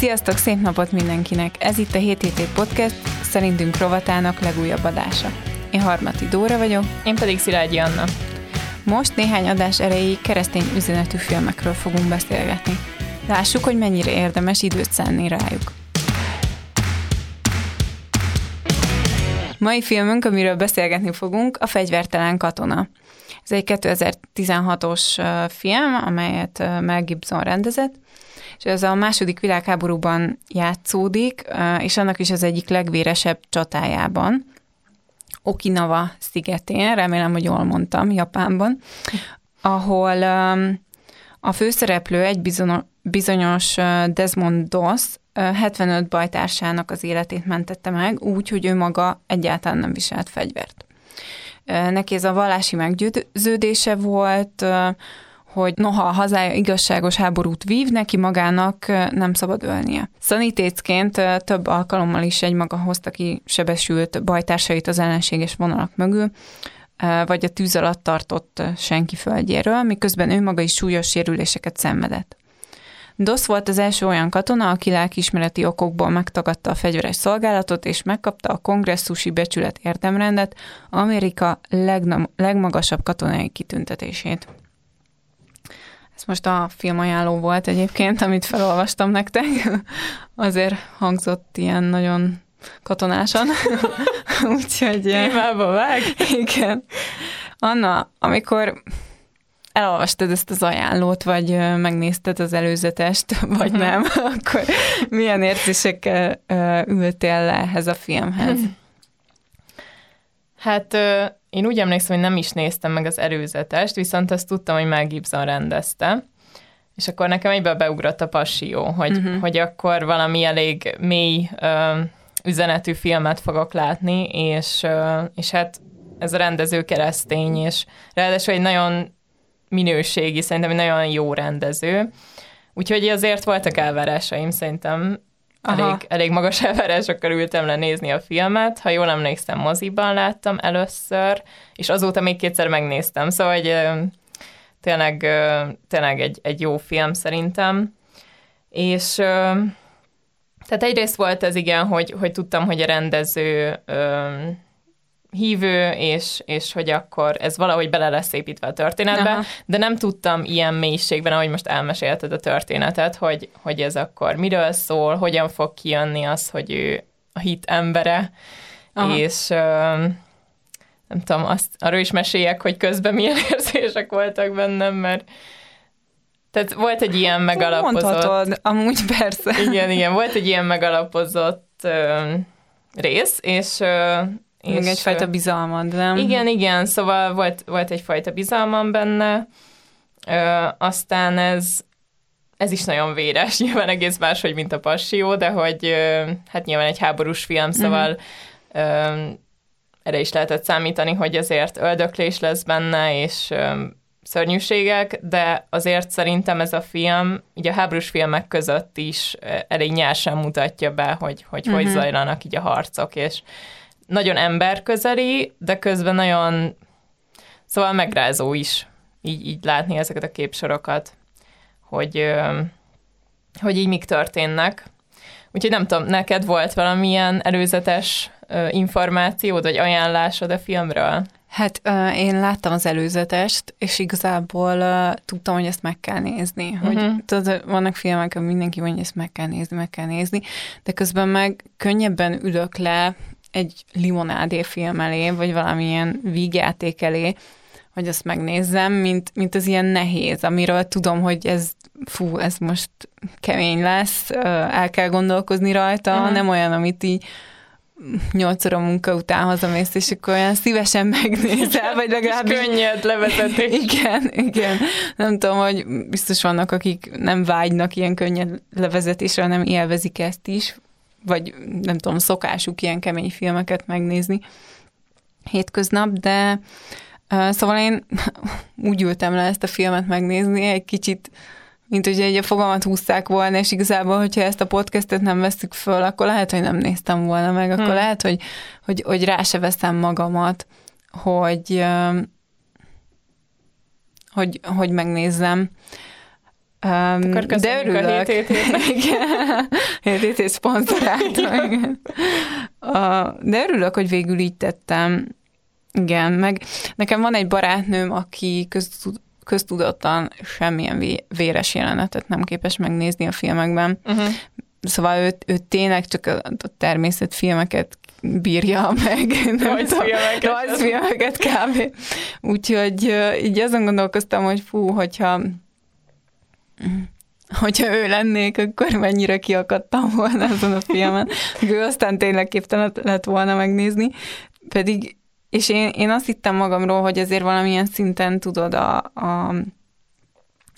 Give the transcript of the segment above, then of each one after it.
Sziasztok, szép napot mindenkinek! Ez itt a 7 hét Podcast, szerintünk rovatának legújabb adása. Én Harmati Dóra vagyok. Én pedig Szilágyi Anna. Most néhány adás erejéig keresztény üzenetű filmekről fogunk beszélgetni. Lássuk, hogy mennyire érdemes időt szánni rájuk. Mai filmünk, amiről beszélgetni fogunk, a Fegyvertelen katona. Ez egy 2016-os film, amelyet Mel Gibson rendezett, és ez a második világháborúban játszódik, és annak is az egyik legvéresebb csatájában, Okinawa szigetén, remélem, hogy jól mondtam, Japánban, ahol a főszereplő egy bizonyos Desmond Doss 75 bajtársának az életét mentette meg, úgy, hogy ő maga egyáltalán nem viselt fegyvert. Neki ez a vallási meggyőződése volt, hogy noha a hazája igazságos háborút vív, neki magának nem szabad ölnie. Szanitécként több alkalommal is egy maga hozta ki sebesült bajtársait az ellenséges vonalak mögül, vagy a tűz alatt tartott senki földjéről, miközben ő maga is súlyos sérüléseket szenvedett. Dosz volt az első olyan katona, aki lelkismereti okokból megtagadta a fegyveres szolgálatot, és megkapta a kongresszusi becsület érdemrendet, Amerika legnam- legmagasabb katonai kitüntetését. Ez most a filmajánló volt egyébként, amit felolvastam nektek. Azért hangzott ilyen nagyon katonásan. Úgyhogy... Témába vág. Igen. Anna, amikor elolvastad ezt az ajánlót, vagy megnézted az előzetest, vagy mhm. nem, akkor milyen érzésekkel ültél le ehhez a filmhez? Hát én úgy emlékszem, hogy nem is néztem meg az előzetest, viszont azt tudtam, hogy Mel Gibson rendezte. És akkor nekem egyben beugrott a passió, hogy, uh-huh. hogy akkor valami elég mély ö, üzenetű filmet fogok látni, és, ö, és hát ez a rendező keresztény, és ráadásul egy nagyon minőségi, szerintem egy nagyon jó rendező. Úgyhogy azért voltak elvárásaim szerintem Elég, elég magas elvárásokkal ültem le nézni a filmet. Ha jól emlékszem, moziban láttam először, és azóta még kétszer megnéztem. Szóval hogy, tényleg, tényleg egy, egy jó film szerintem. És tehát egyrészt volt ez igen, hogy, hogy tudtam, hogy a rendező hívő, és, és hogy akkor ez valahogy bele lesz építve a történetbe, Aha. de nem tudtam ilyen mélységben, ahogy most elmesélted a történetet, hogy, hogy ez akkor miről szól, hogyan fog kijönni az, hogy ő a hit embere, Aha. és nem tudom, azt, arról is meséljek, hogy közben milyen érzések voltak bennem, mert tehát volt egy ilyen megalapozott... Mondhatod, amúgy persze. Igen, igen, volt egy ilyen megalapozott ö, rész, és ö, és Még egyfajta bizalmad, nem? Igen, igen, szóval volt, volt egyfajta bizalmam benne, ö, aztán ez, ez is nagyon véres, nyilván egész máshogy, mint a Passió, de hogy ö, hát nyilván egy háborús film, szóval uh-huh. ö, erre is lehetett számítani, hogy azért öldöklés lesz benne, és ö, szörnyűségek, de azért szerintem ez a film, így a háborús filmek között is elég nyersen mutatja be, hogy hogy, uh-huh. hogy mhm. zajlanak így a harcok, és nagyon emberközeli, de közben nagyon, szóval megrázó is így, így látni ezeket a képsorokat, hogy, hogy így mik történnek. Úgyhogy nem tudom, neked volt valamilyen előzetes információd, vagy ajánlásod a filmről? Hát uh, én láttam az előzetest, és igazából uh, tudtam, hogy ezt meg kell nézni. Hogy uh-huh. tudod, vannak filmek, amikor mindenki mondja, hogy ezt meg kell nézni, meg kell nézni, de közben meg könnyebben ülök le egy limonádé film elé, vagy valamilyen vígjáték elé, hogy azt megnézzem, mint, mint az ilyen nehéz, amiről tudom, hogy ez, fú, ez most kemény lesz, el kell gondolkozni rajta, uh-huh. nem olyan, amit így nyolc óra munka után hazamész, és akkor olyan szívesen megnézel, vagy legalábbis... könnyed levezetés. Igen, igen. Nem tudom, hogy biztos vannak, akik nem vágynak ilyen könnyed levezetésre, hanem élvezik ezt is, vagy nem tudom, szokásuk ilyen kemény filmeket megnézni hétköznap, de szóval én úgy ültem le ezt a filmet megnézni, egy kicsit mint hogy egy a fogalmat húzták volna, és igazából, hogyha ezt a podcastet nem veszük föl, akkor lehet, hogy nem néztem volna meg, akkor hmm. lehet, hogy, hogy, hogy rá se veszem magamat, hogy, hogy, hogy megnézzem. Um, Akkor de örülök. a. Igen, HTT szponzorálta, igen. Uh, de örülök, hogy végül így tettem. Igen, meg nekem van egy barátnőm, aki köztud, köztudottan semmilyen vé- véres jelenetet nem képes megnézni a filmekben. Uh-huh. Szóval ő, ő tényleg csak a, a természetfilmeket bírja meg. Rajzfilmeket. Rajzfilmeket kb. Úgyhogy így azon gondolkoztam, hogy fú, hogyha hogyha ő lennék, akkor mennyire kiakadtam volna azon a filmen. Ő aztán tényleg képtelen lett volna megnézni. Pedig, és én, én azt hittem magamról, hogy azért valamilyen szinten tudod a, a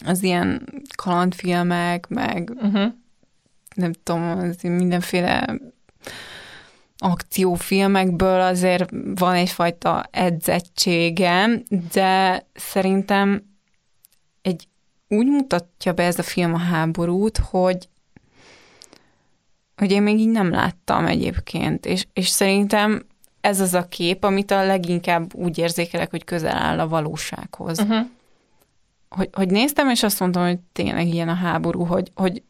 az ilyen kalandfilmek, meg Uh-huh. nem tudom, az mindenféle akciófilmekből azért van egyfajta edzettségem, de szerintem úgy mutatja be ez a film a háborút, hogy hogy én még így nem láttam egyébként, és, és szerintem ez az a kép, amit a leginkább úgy érzékelek, hogy közel áll a valósághoz. Uh-huh. Hogy, hogy néztem, és azt mondtam, hogy tényleg ilyen a háború, hogy, hogy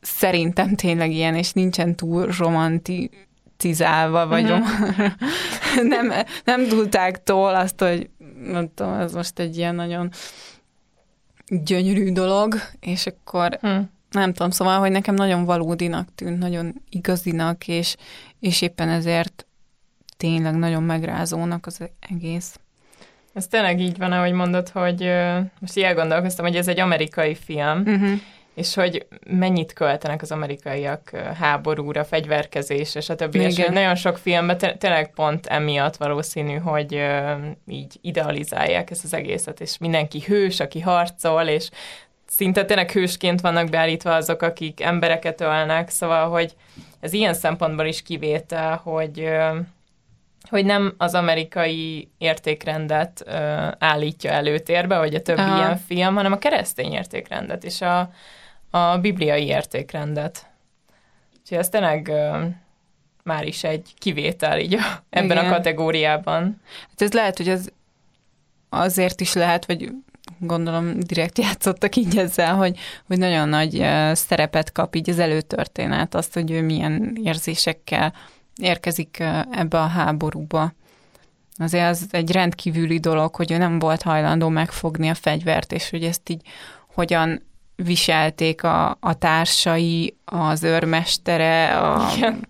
szerintem tényleg ilyen, és nincsen túl romantizálva, vagy Mhm. rom- nem, nem tudták tól azt, hogy tudom, ez most egy ilyen nagyon gyönyörű dolog, és akkor Hm. nem tudom, szóval, hogy nekem nagyon valódinak tűnt, nagyon igazinak, és, és éppen ezért tényleg nagyon megrázónak az egész. Ez tényleg így van, ahogy mondod, hogy ö, most így elgondolkoztam, hogy ez egy amerikai film, Uh-huh. És hogy mennyit költenek az amerikaiak háborúra, fegyverkezésre, stb. És Igen. hogy nagyon sok filmben te- tényleg pont emiatt valószínű, hogy ö, így idealizálják ezt az egészet, és mindenki hős, aki harcol, és szinte tényleg hősként vannak beállítva azok, akik embereket ölnek, szóval, hogy ez ilyen szempontból is kivétel, hogy ö, hogy nem az amerikai értékrendet ö, állítja előtérbe, vagy a többi Aha. ilyen film, hanem a keresztény értékrendet és a, a bibliai értékrendet. Úgyhogy ez tényleg már is egy kivétel így a, ebben Igen. a kategóriában. Hát ez lehet, hogy az azért is lehet, vagy gondolom direkt játszottak így ezzel, hogy, hogy nagyon nagy szerepet kap így az előtörténet, azt, hogy ő milyen érzésekkel érkezik ebbe a háborúba. Azért az egy rendkívüli dolog, hogy ő nem volt hajlandó megfogni a fegyvert, és hogy ezt így hogyan viselték a, a társai, az őrmestere, a, Igen.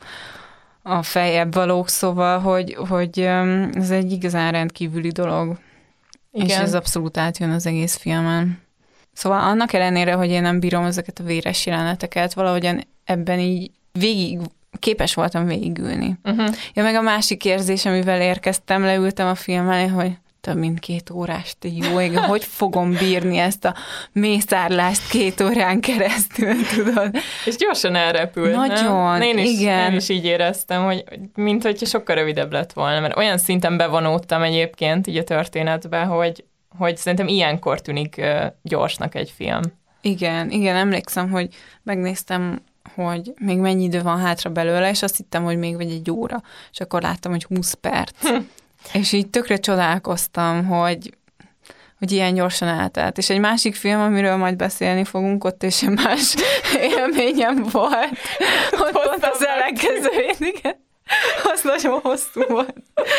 a fejebb valók, szóval, hogy, hogy ez egy igazán rendkívüli dolog, Igen. és ez abszolút átjön az egész filmen. Szóval annak ellenére, hogy én nem bírom ezeket a véres jeleneteket, valahogyan ebben így végig képes voltam végigülni. Uh-huh. Ja, meg a másik érzés, amivel érkeztem, leültem a film elé, hogy több mint két órás, jó ég, hogy fogom bírni ezt a mészárlást két órán keresztül, tudod? És gyorsan elrepült, Nagyon, nem? Én is, igen. Én is így éreztem, hogy mint hogyha sokkal rövidebb lett volna, mert olyan szinten bevonódtam egyébként így a történetbe, hogy, hogy szerintem ilyenkor tűnik gyorsnak egy film. Igen, igen, emlékszem, hogy megnéztem, hogy még mennyi idő van hátra belőle, és azt hittem, hogy még vagy egy óra, és akkor láttam, hogy 20 perc. És így tökre csodálkoztam, hogy hogy ilyen gyorsan eltelt. És egy másik film, amiről majd beszélni fogunk, ott és egy más élményem volt. Ott pont az ellenkezőjén, igen. Az nagyon hosszú volt.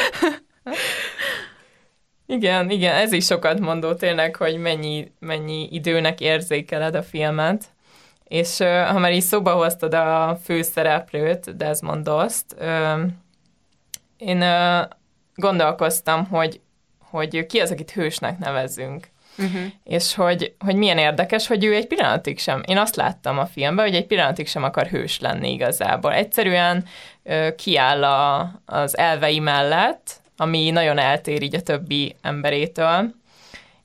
Igen, igen, ez is sokat mondó tényleg, hogy mennyi, mennyi időnek érzékeled a filmet. És ha már így szóba hoztad a főszereplőt, Desmond Dost, én gondolkoztam, hogy, hogy ki az, akit hősnek nevezünk. Uh-huh. És hogy, hogy milyen érdekes, hogy ő egy pillanatig sem, én azt láttam a filmben, hogy egy pillanatig sem akar hős lenni igazából. Egyszerűen ö, kiáll a, az elvei mellett, ami nagyon eltér így a többi emberétől,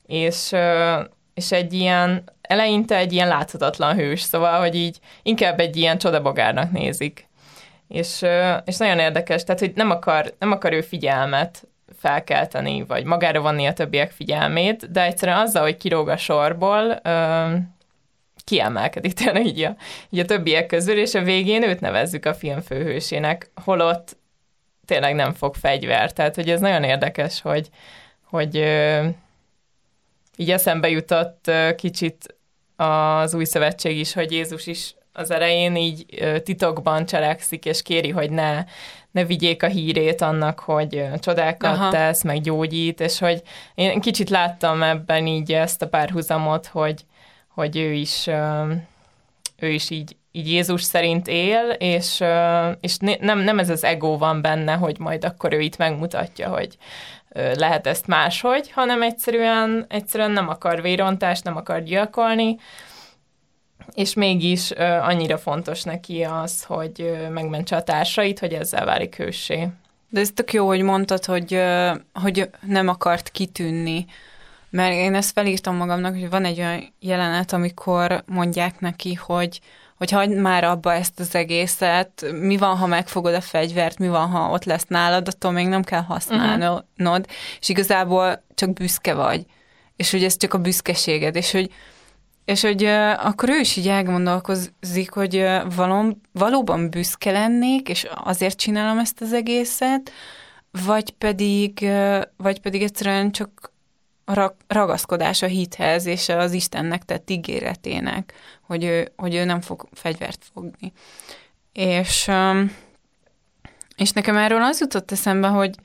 és, ö, és egy ilyen, eleinte egy ilyen láthatatlan hős, szóval, hogy így inkább egy ilyen csodabogárnak nézik. És, és nagyon érdekes, tehát, hogy nem akar, nem akar ő figyelmet felkelteni, vagy magára vonni a többiek figyelmét, de egyszerűen azzal, hogy kiróg a sorból, kiemelkedik tényleg így a, így a többiek közül, és a végén őt nevezzük a film főhősének, holott tényleg nem fog fegyver. Tehát, hogy ez nagyon érdekes, hogy, hogy ö, így eszembe jutott kicsit az új szövetség is, hogy Jézus is az elején így titokban cselekszik, és kéri, hogy ne, ne vigyék a hírét annak, hogy csodákat Aha. tesz, meg gyógyít, és hogy én kicsit láttam ebben így ezt a párhuzamot, hogy, hogy ő is, ő is így, így Jézus szerint él, és, és nem, nem ez az ego van benne, hogy majd akkor ő itt megmutatja, hogy lehet ezt máshogy, hanem egyszerűen, egyszerűen nem akar vérontást, nem akar gyilkolni, és mégis annyira fontos neki az, hogy megmentse a társait, hogy ezzel válik hőssé. De ez tök jó, hogy mondtad, hogy, hogy nem akart kitűnni, mert én ezt felírtam magamnak, hogy van egy olyan jelenet, amikor mondják neki, hogy hogy hagyd már abba ezt az egészet, mi van, ha megfogod a fegyvert, mi van, ha ott lesz nálad, attól még nem kell használnod, uh-huh. és igazából csak büszke vagy, és hogy ez csak a büszkeséged, és hogy és hogy uh, akkor ő is így elgondolkozik, hogy uh, valom, valóban büszke lennék, és azért csinálom ezt az egészet, vagy pedig, uh, vagy pedig egyszerűen csak a ragaszkodás a hithez és az Istennek tett ígéretének, hogy ő, hogy ő nem fog fegyvert fogni. És, um, és nekem erről az jutott eszembe, hogy,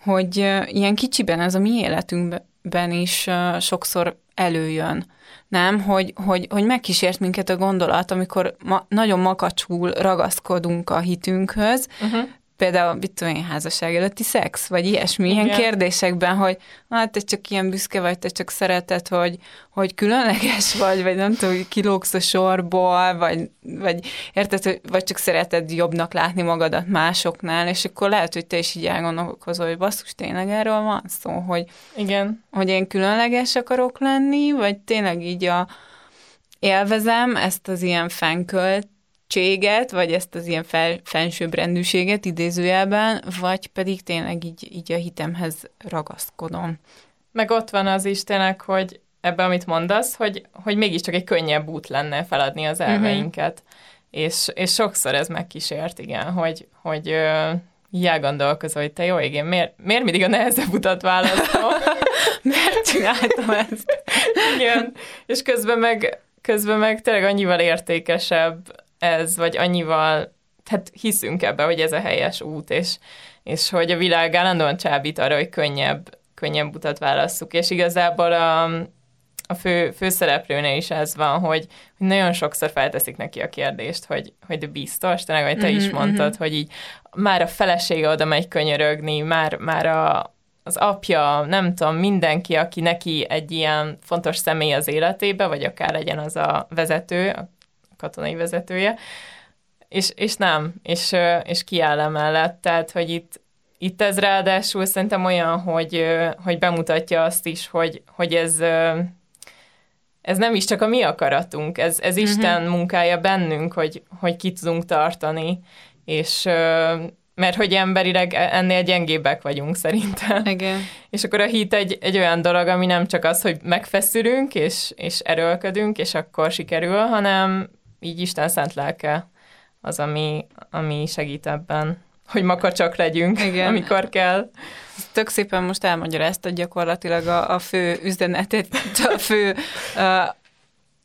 hogy ilyen kicsiben ez a mi életünkben is sokszor előjön nem, hogy, hogy, hogy megkísért minket a gondolat, amikor ma, nagyon makacsul ragaszkodunk a hitünkhöz, uh-huh például, mit tudom én, házasság előtti szex, vagy ilyesmi, Igen. ilyen kérdésekben, hogy hát te csak ilyen büszke vagy, te csak szereted, hogy, hogy különleges vagy, vagy nem tudom, kilógsz a sorból, vagy, vagy érted, hogy, vagy csak szereted jobbnak látni magadat másoknál, és akkor lehet, hogy te is így elgondolkozol, hogy basszus, tényleg erről van szó, hogy, Igen. hogy én különleges akarok lenni, vagy tényleg így a élvezem ezt az ilyen fenkölt cséget, vagy ezt az ilyen fel, fensőbbrendűséget idézőjelben, vagy pedig tényleg így, így a hitemhez ragaszkodom. Meg ott van az is tényleg, hogy ebben, amit mondasz, hogy, hogy mégiscsak egy könnyebb út lenne feladni az mhm. elveinket. Uh-huh. És, és sokszor ez megkísért, igen, hogy, hogy így elgondolkozol, hogy te jó égén, miért, miért mindig a nehezebb utat választom? miért csináltam ezt? igen, és közben meg, közben meg tényleg annyival értékesebb ez, vagy annyival, tehát hiszünk ebbe, hogy ez a helyes út, és, és hogy a világ állandóan csábít arra, hogy könnyebb, könnyebb utat válasszuk, és igazából a, a fő, főszereplőnél is ez van, hogy, hogy nagyon sokszor felteszik neki a kérdést, hogy, hogy biztos, tényleg, hogy te mm-hmm, is mhm, mondtad, mm-hmm. hogy így már a felesége oda megy könyörögni, már, már a, az apja, nem tudom, mindenki, aki neki egy ilyen fontos személy az életébe, vagy akár legyen az a vezető, katonai vezetője, és, és nem, és, és kiáll emellett, tehát, hogy itt, itt ez ráadásul szerintem olyan, hogy, hogy bemutatja azt is, hogy, hogy ez, ez nem is csak a mi akaratunk, ez, ez uh-huh. Isten munkája bennünk, hogy, hogy ki tudunk tartani, és mert hogy emberileg e, ennél gyengébbek vagyunk szerintem. Igen. És akkor a hit egy, egy olyan dolog, ami nem csak az, hogy megfeszülünk, és, és erőlködünk, és akkor sikerül, hanem így Isten szent lelke az, ami, ami segít ebben, hogy makacsak legyünk, Igen. amikor kell. Tök szépen most elmagyaráztad gyakorlatilag a, a fő üzenetet, a fő uh,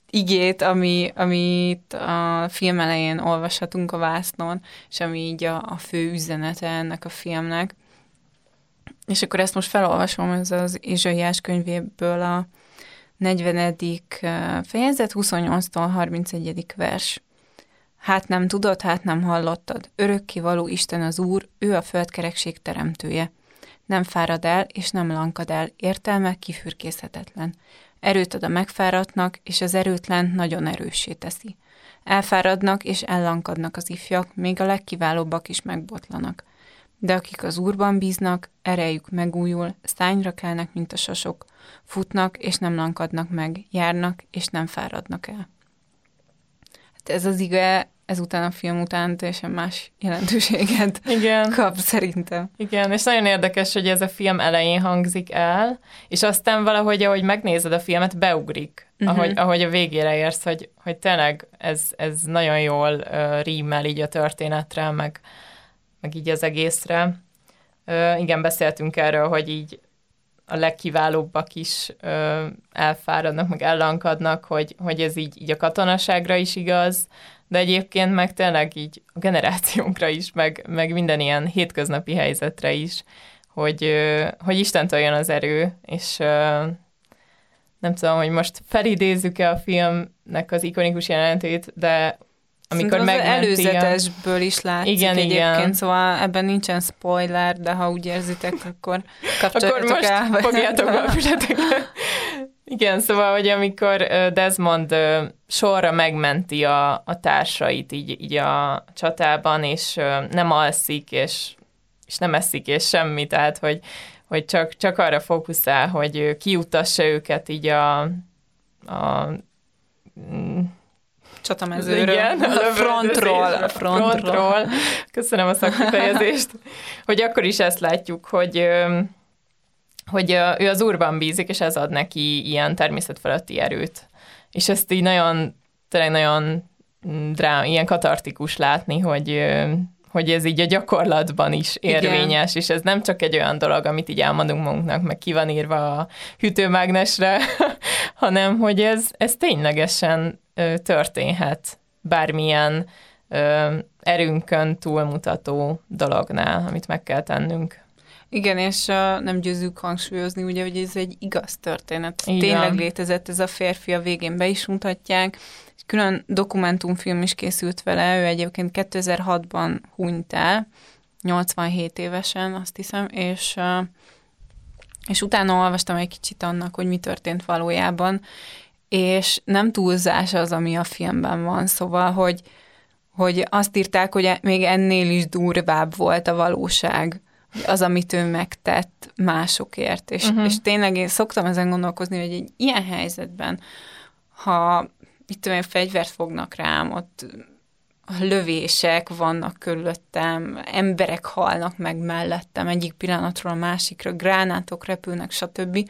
igét, ami, amit a film elején olvashatunk a vásznon, és ami így a, a fő üzenete ennek a filmnek. És akkor ezt most felolvasom, ez az Izsaiás könyvéből a 40. fejezet, 28-tól 31. vers. Hát nem tudod, hát nem hallottad. Örökkivaló Isten az Úr, ő a földkerekség teremtője. Nem fárad el, és nem lankad el, értelme kifürkészhetetlen. Erőt ad a megfáradtnak, és az erőtlen nagyon erőssé teszi. Elfáradnak és ellankadnak az ifjak, még a legkiválóbbak is megbotlanak. De akik az Úrban bíznak, erejük megújul, szányra kelnek, mint a sasok, futnak és nem lankadnak meg, járnak és nem fáradnak el. Hát ez az ige ezután a film után teljesen más jelentőséget Igen. kap szerintem. Igen, és nagyon érdekes, hogy ez a film elején hangzik el, és aztán valahogy, ahogy megnézed a filmet, beugrik, uh-huh. ahogy, ahogy a végére érsz, hogy, hogy tényleg ez, ez nagyon jól uh, rímel így a történetre, meg, meg így az egészre. Uh, igen, beszéltünk erről, hogy így a legkiválóbbak is ö, elfáradnak, meg ellankadnak, hogy, hogy ez így, így a katonaságra is igaz, de egyébként meg tényleg így a generációnkra is, meg, meg minden ilyen hétköznapi helyzetre is, hogy, ö, hogy Istentől jön az erő, és ö, nem tudom, hogy most felidézzük-e a filmnek az ikonikus jelentét, de amikor meg előzetesből is látszik igen, egyébként, igen. szóval ebben nincsen spoiler, de ha úgy érzitek, akkor kapcsoljatok akkor most el. fogjátok be a Igen, szóval, hogy amikor Desmond sorra megmenti a, a társait így, így a csatában, és nem alszik, és, és nem eszik, és semmi, tehát, hogy, hogy csak, csak arra fókuszál, hogy kiutassa őket így a, a csatamezőről. Igen, a frontról. A frontról. Köszönöm a szakifejezést. hogy akkor is ezt látjuk, hogy hogy ő az úrban bízik, és ez ad neki ilyen természetfeletti erőt. És ezt így nagyon, tényleg nagyon mm, drám, ilyen katartikus látni, hogy hogy ez így a gyakorlatban is érvényes, Igen. és ez nem csak egy olyan dolog, amit így elmondunk magunknak, meg ki van írva a hűtőmágnesre, hanem hogy ez, ez ténylegesen ö, történhet bármilyen ö, erőnkön túlmutató dolognál, amit meg kell tennünk. Igen, és uh, nem győzünk hangsúlyozni, ugye, hogy ez egy igaz történet. Igen. Tényleg létezett ez a férfi, a végén be is mutatják. Külön dokumentumfilm is készült vele, ő egyébként 2006-ban hunyt el, 87 évesen, azt hiszem, és, és utána olvastam egy kicsit annak, hogy mi történt valójában, és nem túlzás az, ami a filmben van, szóval, hogy, hogy azt írták, hogy még ennél is durvább volt a valóság, az, amit ő megtett másokért. És, uh-huh. és tényleg én szoktam ezen gondolkozni, hogy egy ilyen helyzetben, ha itt tudom, fegyvert fognak rám, ott lövések vannak körülöttem, emberek halnak meg mellettem egyik pillanatról a másikra, gránátok repülnek, stb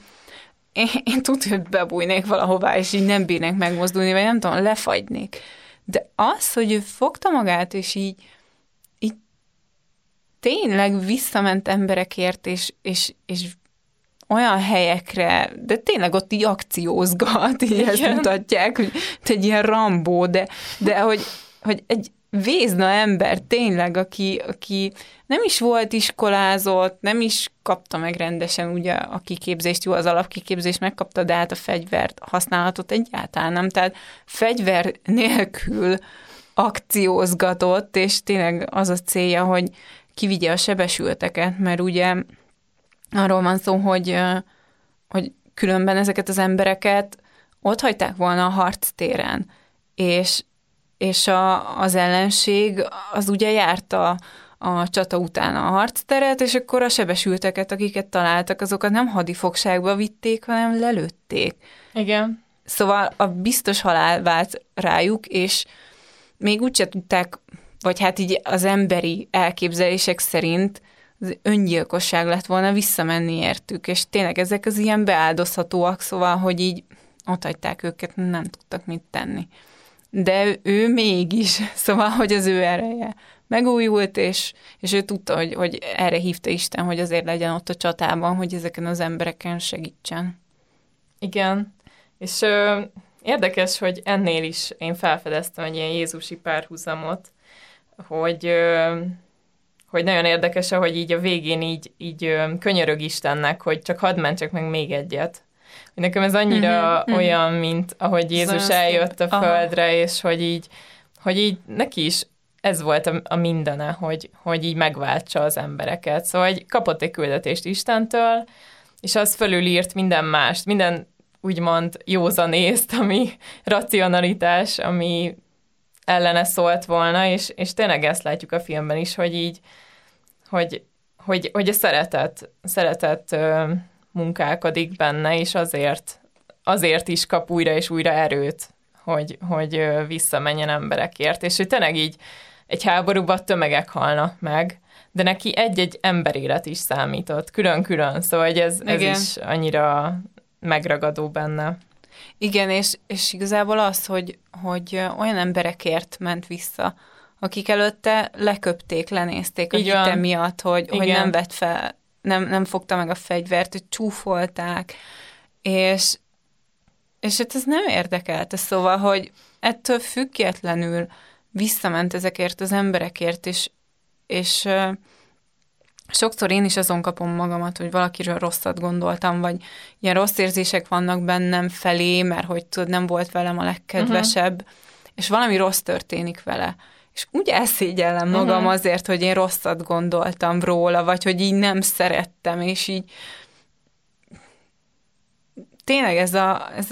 én, én tudja, hogy bebújnék valahová, és így nem bírnék megmozdulni, vagy nem tudom, lefagynék. De az, hogy ő fogta magát, és így, így tényleg visszament emberekért, és, és, és olyan helyekre, de tényleg ott így akciózgat, így Igen. ezt mutatják, hogy egy ilyen rambó, de, de hogy, hogy egy vézna ember tényleg, aki, aki nem is volt iskolázott, nem is kapta meg rendesen ugye a kiképzést, jó, az alapkiképzést megkapta, de hát a fegyvert használatot egyáltalán nem, tehát fegyver nélkül akciózgatott, és tényleg az a célja, hogy kivigye a sebesülteket, mert ugye arról van szó, hogy, hogy különben ezeket az embereket ott hagyták volna a harctéren, és és a, az ellenség az ugye járta a csata után a harcteret, és akkor a sebesülteket, akiket találtak, azokat nem hadifogságba vitték, hanem lelőtték. Igen. Szóval a biztos halál vált rájuk, és még úgyse tudták, vagy hát így az emberi elképzelések szerint öngyilkosság lett volna visszamenni értük, és tényleg ezek az ilyen beáldozhatóak, szóval, hogy így ott hagyták őket, nem tudtak mit tenni de ő mégis, szóval, hogy az ő ereje megújult, és, és ő tudta, hogy, hogy erre hívta Isten, hogy azért legyen ott a csatában, hogy ezeken az embereken segítsen. Igen, és ö, érdekes, hogy ennél is én felfedeztem egy ilyen Jézusi párhuzamot, hogy ö, hogy nagyon érdekes, hogy így a végén így, így könyörög Istennek, hogy csak hadd mentsek meg még egyet. Nekem ez annyira uh-huh, olyan, mint ahogy Jézus szóval eljött a földre, aha. és hogy így, hogy így neki is ez volt a, a mindene, hogy, hogy így megváltsa az embereket. Szóval hogy kapott egy küldetést Istentől, és az fölülírt minden mást, minden úgymond józanészt, ami racionalitás, ami ellene szólt volna, és, és tényleg ezt látjuk a filmben is, hogy így, hogy, hogy, hogy a szeretet, szeretet munkálkodik benne, és azért, azért is kap újra és újra erőt, hogy, hogy visszamenjen emberekért. És hogy tényleg így egy háborúban tömegek halnak meg, de neki egy-egy emberélet is számított, külön-külön, szóval hogy ez, ez is annyira megragadó benne. Igen, és, és igazából az, hogy, hogy olyan emberekért ment vissza, akik előtte leköpték, lenézték a hite miatt, hogy, hogy nem vett fel nem, nem fogta meg a fegyvert, hogy csúfolták, és, és hát ez nem érdekelte, szóval, hogy ettől függetlenül visszament ezekért az emberekért, és, és sokszor én is azon kapom magamat, hogy valakiről rosszat gondoltam, vagy ilyen rossz érzések vannak bennem felé, mert hogy tudod, nem volt velem a legkedvesebb, uh-huh. és valami rossz történik vele. És úgy elszégyellem magam uh-huh. azért, hogy én rosszat gondoltam róla, vagy hogy így nem szerettem, és így tényleg ez a, ez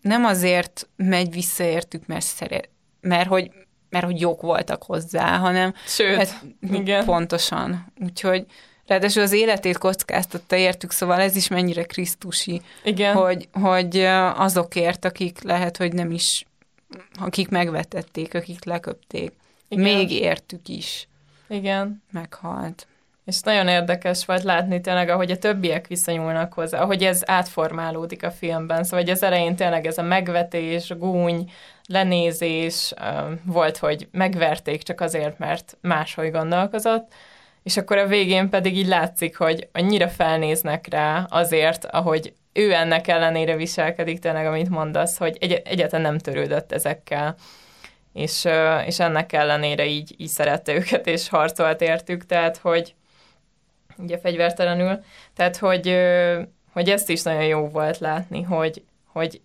nem azért megy visszaértük, mert szeret, mert hogy mert hogy jók voltak hozzá, hanem Sőt, hát, igen. pontosan. Úgyhogy ráadásul az életét kockáztatta értük, szóval ez is mennyire krisztusi, igen. Hogy, hogy azokért, akik lehet, hogy nem is, akik megvetették, akik leköpték, igen. még értük is. Igen. Meghalt. És nagyon érdekes volt látni tényleg, ahogy a többiek viszonyulnak hozzá, ahogy ez átformálódik a filmben. Szóval hogy az elején tényleg ez a megvetés, gúny, lenézés volt, hogy megverték csak azért, mert máshogy gondolkozott, és akkor a végén pedig így látszik, hogy annyira felnéznek rá azért, ahogy ő ennek ellenére viselkedik, tényleg, amit mondasz, hogy egy- egyáltalán nem törődött ezekkel, és, és ennek ellenére így, így szerette őket, és harcolt értük, tehát, hogy ugye fegyvertelenül, tehát, hogy, hogy ezt is nagyon jó volt látni, hogy, hogy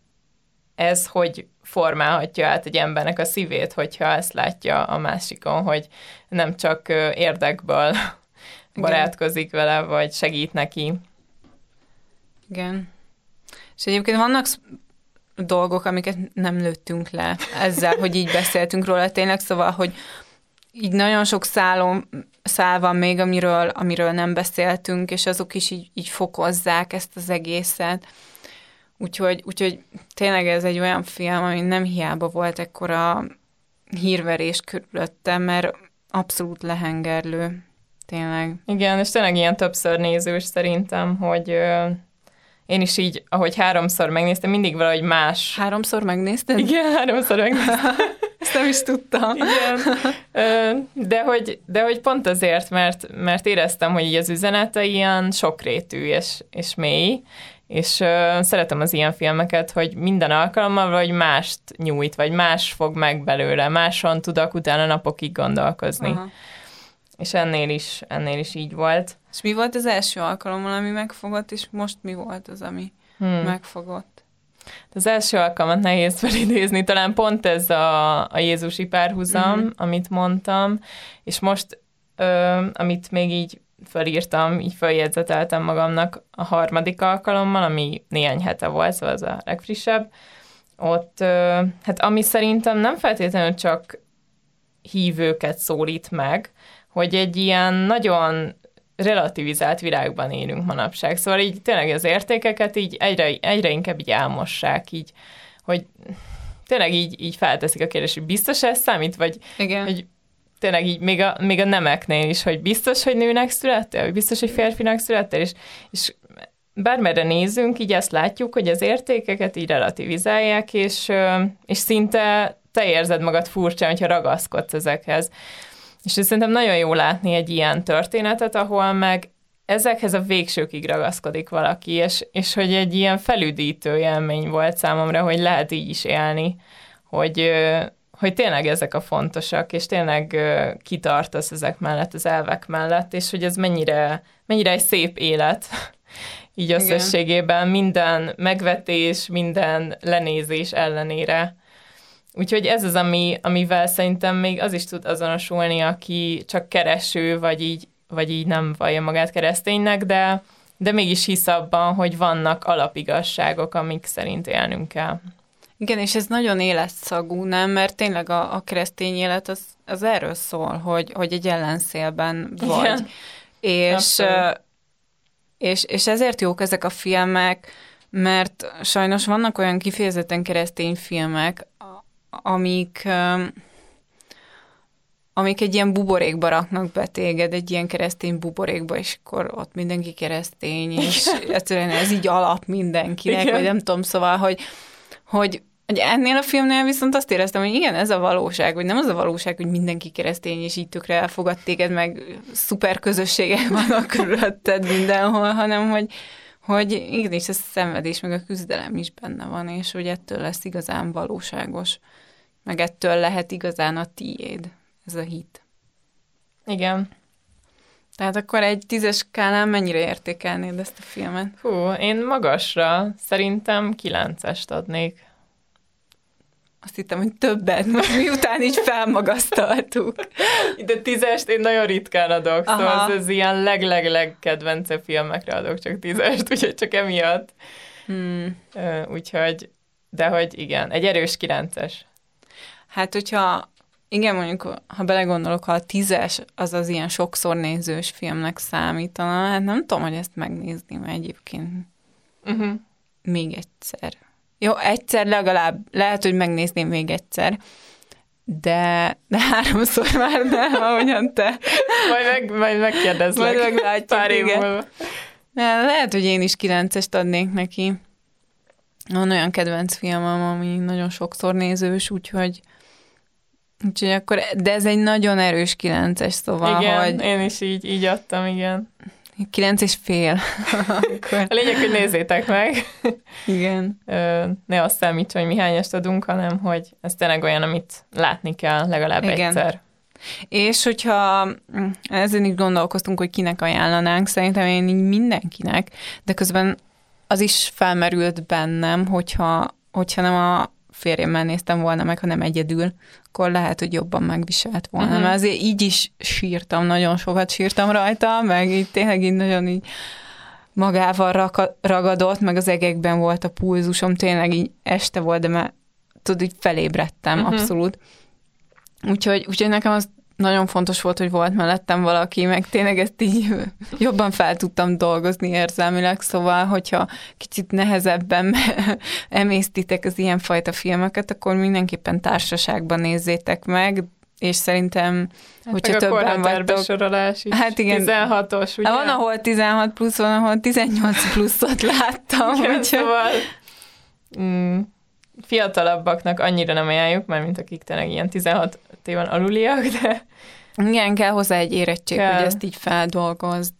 ez hogy formálhatja át egy embernek a szívét, hogyha ezt látja a másikon, hogy nem csak érdekből barátkozik vele, vagy segít neki. Igen. És egyébként vannak dolgok, amiket nem lőttünk le ezzel, hogy így beszéltünk róla tényleg, szóval, hogy így nagyon sok szálom, szál van még, amiről, amiről nem beszéltünk, és azok is így, így fokozzák ezt az egészet. Úgyhogy, úgyhogy tényleg ez egy olyan film, ami nem hiába volt ekkora hírverés körülötte, mert abszolút lehengerlő. Tényleg. Igen, és tényleg ilyen többször nézős szerintem, hogy én is így, ahogy háromszor megnéztem, mindig valahogy más. Háromszor megnézted? Igen, háromszor megnéztem. Ezt nem is tudtam. Igen. De hogy, de hogy pont azért, mert, mert éreztem, hogy így az üzenete ilyen sokrétű és, és mély, és uh, szeretem az ilyen filmeket, hogy minden alkalommal vagy mást nyújt, vagy más fog meg belőle, máson tudok utána napokig gondolkozni. Aha. És ennél is, ennél is így volt. És mi volt az első alkalommal, ami megfogott, és most mi volt az, ami hmm. megfogott? Az első alkalmat nehéz felidézni, talán pont ez a, a Jézusi párhuzam, uh-huh. amit mondtam, és most, ö, amit még így felírtam, így feljegyzeteltem magamnak a harmadik alkalommal, ami néhány hete volt, szóval az a legfrissebb. Ott, hát ami szerintem nem feltétlenül csak hívőket szólít meg, hogy egy ilyen nagyon relativizált világban élünk manapság. Szóval így tényleg az értékeket így egyre, egyre inkább így elmossák, így, hogy tényleg így, így felteszik a kérdést, hogy biztos ez számít, vagy Igen. hogy tényleg így még a, még a nemeknél is, hogy biztos, hogy nőnek születtél, vagy biztos, hogy férfinak születtél, és, és bármerre nézünk, így ezt látjuk, hogy az értékeket így relativizálják, és, és szinte te érzed magad furcsán, hogyha ragaszkodsz ezekhez. És szerintem nagyon jó látni egy ilyen történetet, ahol meg ezekhez a végsőkig ragaszkodik valaki, és, és hogy egy ilyen felüdítő élmény volt számomra, hogy lehet így is élni, hogy, hogy tényleg ezek a fontosak, és tényleg kitartasz ezek mellett, az elvek mellett, és hogy ez mennyire, mennyire egy szép élet, így összességében minden megvetés, minden lenézés ellenére. Úgyhogy ez az, ami, amivel szerintem még az is tud azonosulni, aki csak kereső, vagy így, vagy így nem vallja magát kereszténynek, de, de mégis hisz abban, hogy vannak alapigasságok, amik szerint élnünk kell. Igen, és ez nagyon életszagú, nem? Mert tényleg a, a keresztény élet az, az erről szól, hogy, hogy egy ellenszélben vagy. Igen. És, és, és ezért jók ezek a filmek, mert sajnos vannak olyan kifejezetten keresztény filmek, amik, amik egy ilyen buborékba raknak be téged, egy ilyen keresztény buborékba, és akkor ott mindenki keresztény, és egyszerűen ez így alap mindenkinek, Igen. vagy nem tudom, szóval, hogy, hogy hogy ennél a filmnél viszont azt éreztem, hogy igen, ez a valóság, hogy nem az a valóság, hogy mindenki keresztény, és így tökre elfogad téged, meg szuper közösségek vannak körülötted mindenhol, hanem hogy, hogy igenis a szenvedés, meg a küzdelem is benne van, és hogy ettől lesz igazán valóságos, meg ettől lehet igazán a tiéd, ez a hit. Igen. Tehát akkor egy tízes skálán mennyire értékelnéd ezt a filmet? Hú, én magasra szerintem kilencest adnék. Azt hittem, hogy többet, most miután így felmagasztaltuk. De tízest én nagyon ritkán adok, Aha. szóval ez, ez ilyen leg-leg-leg kedvence filmekre adok csak tízest, úgyhogy csak emiatt. Hmm. Úgyhogy, de hogy igen, egy erős kilences. Hát, hogyha igen, mondjuk, ha belegondolok, ha a tízes az az ilyen sokszor nézős filmnek számítana, hát nem tudom, hogy ezt megnézném egyébként. Uh-huh. Még egyszer. Jó, egyszer legalább, lehet, hogy megnézném még egyszer, de, de háromszor már nem, ahogyan te. majd, meg, majd megkérdezlek. Majd meglátjuk, Pár év múlva. Lehet, hogy én is kilencest adnék neki. Van olyan kedvenc filmem, ami nagyon sokszor nézős, úgyhogy Úgyhogy akkor, de ez egy nagyon erős kilences, szóval, igen, hogy... én is így, így adtam, igen. Kilenc és fél. akkor... A lényeg, hogy nézzétek meg. Igen. ne azt számítsa, hogy mi hányast adunk, hanem hogy ez tényleg olyan, amit látni kell legalább igen. egyszer. És hogyha mm, ezen is gondolkoztunk, hogy kinek ajánlanánk, szerintem én így mindenkinek, de közben az is felmerült bennem, hogyha, hogyha nem a férjemmel néztem volna meg, hanem egyedül, akkor lehet, hogy jobban megviselt volna. Uh-huh. Mert azért így is sírtam, nagyon sokat sírtam rajta, meg így tényleg így nagyon így magával ragadott, meg az egekben volt a pulzusom, tényleg így este volt, de már tudod, így felébredtem uh-huh. abszolút. Úgyhogy, úgyhogy nekem az nagyon fontos volt, hogy volt mellettem valaki, meg tényleg ezt így jobban fel tudtam dolgozni érzelmileg, szóval, hogyha kicsit nehezebben emésztitek az ilyenfajta filmeket, akkor mindenképpen társaságban nézzétek meg, és szerintem, hát hogyha többen vagytok... Sorolás is. Hát igen. 16-os, ugye? Van, ahol 16 plusz, van, ahol 18 pluszot láttam. Igen, úgyhogy... szóval... Mm, fiatalabbaknak annyira nem ajánljuk, mert mint akik tényleg ilyen 16 éven aluliak, de... Igen, kell hozzá egy érettség, kell. hogy ezt így feldolgozd.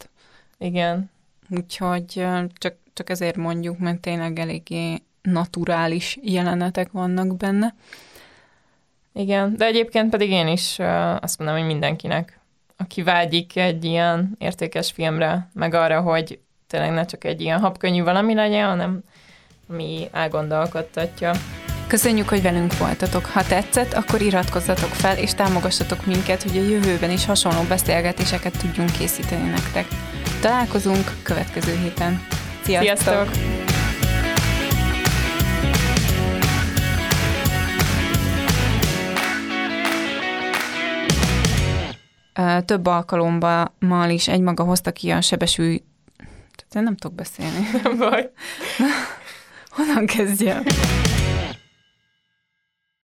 Igen. Úgyhogy csak, csak ezért mondjuk, mert tényleg eléggé naturális jelenetek vannak benne. Igen, de egyébként pedig én is azt mondom, hogy mindenkinek, aki vágyik egy ilyen értékes filmre, meg arra, hogy tényleg ne csak egy ilyen habkönnyű valami legyen, hanem mi elgondolkodtatja. Köszönjük, hogy velünk voltatok. Ha tetszett, akkor iratkozzatok fel, és támogassatok minket, hogy a jövőben is hasonló beszélgetéseket tudjunk készíteni nektek. Találkozunk következő héten. Sziasztok! Sziasztok! több alkalommal is egymaga hozta ki a sebesű... Tehát nem tudok beszélni. Nem baj. 我真开心。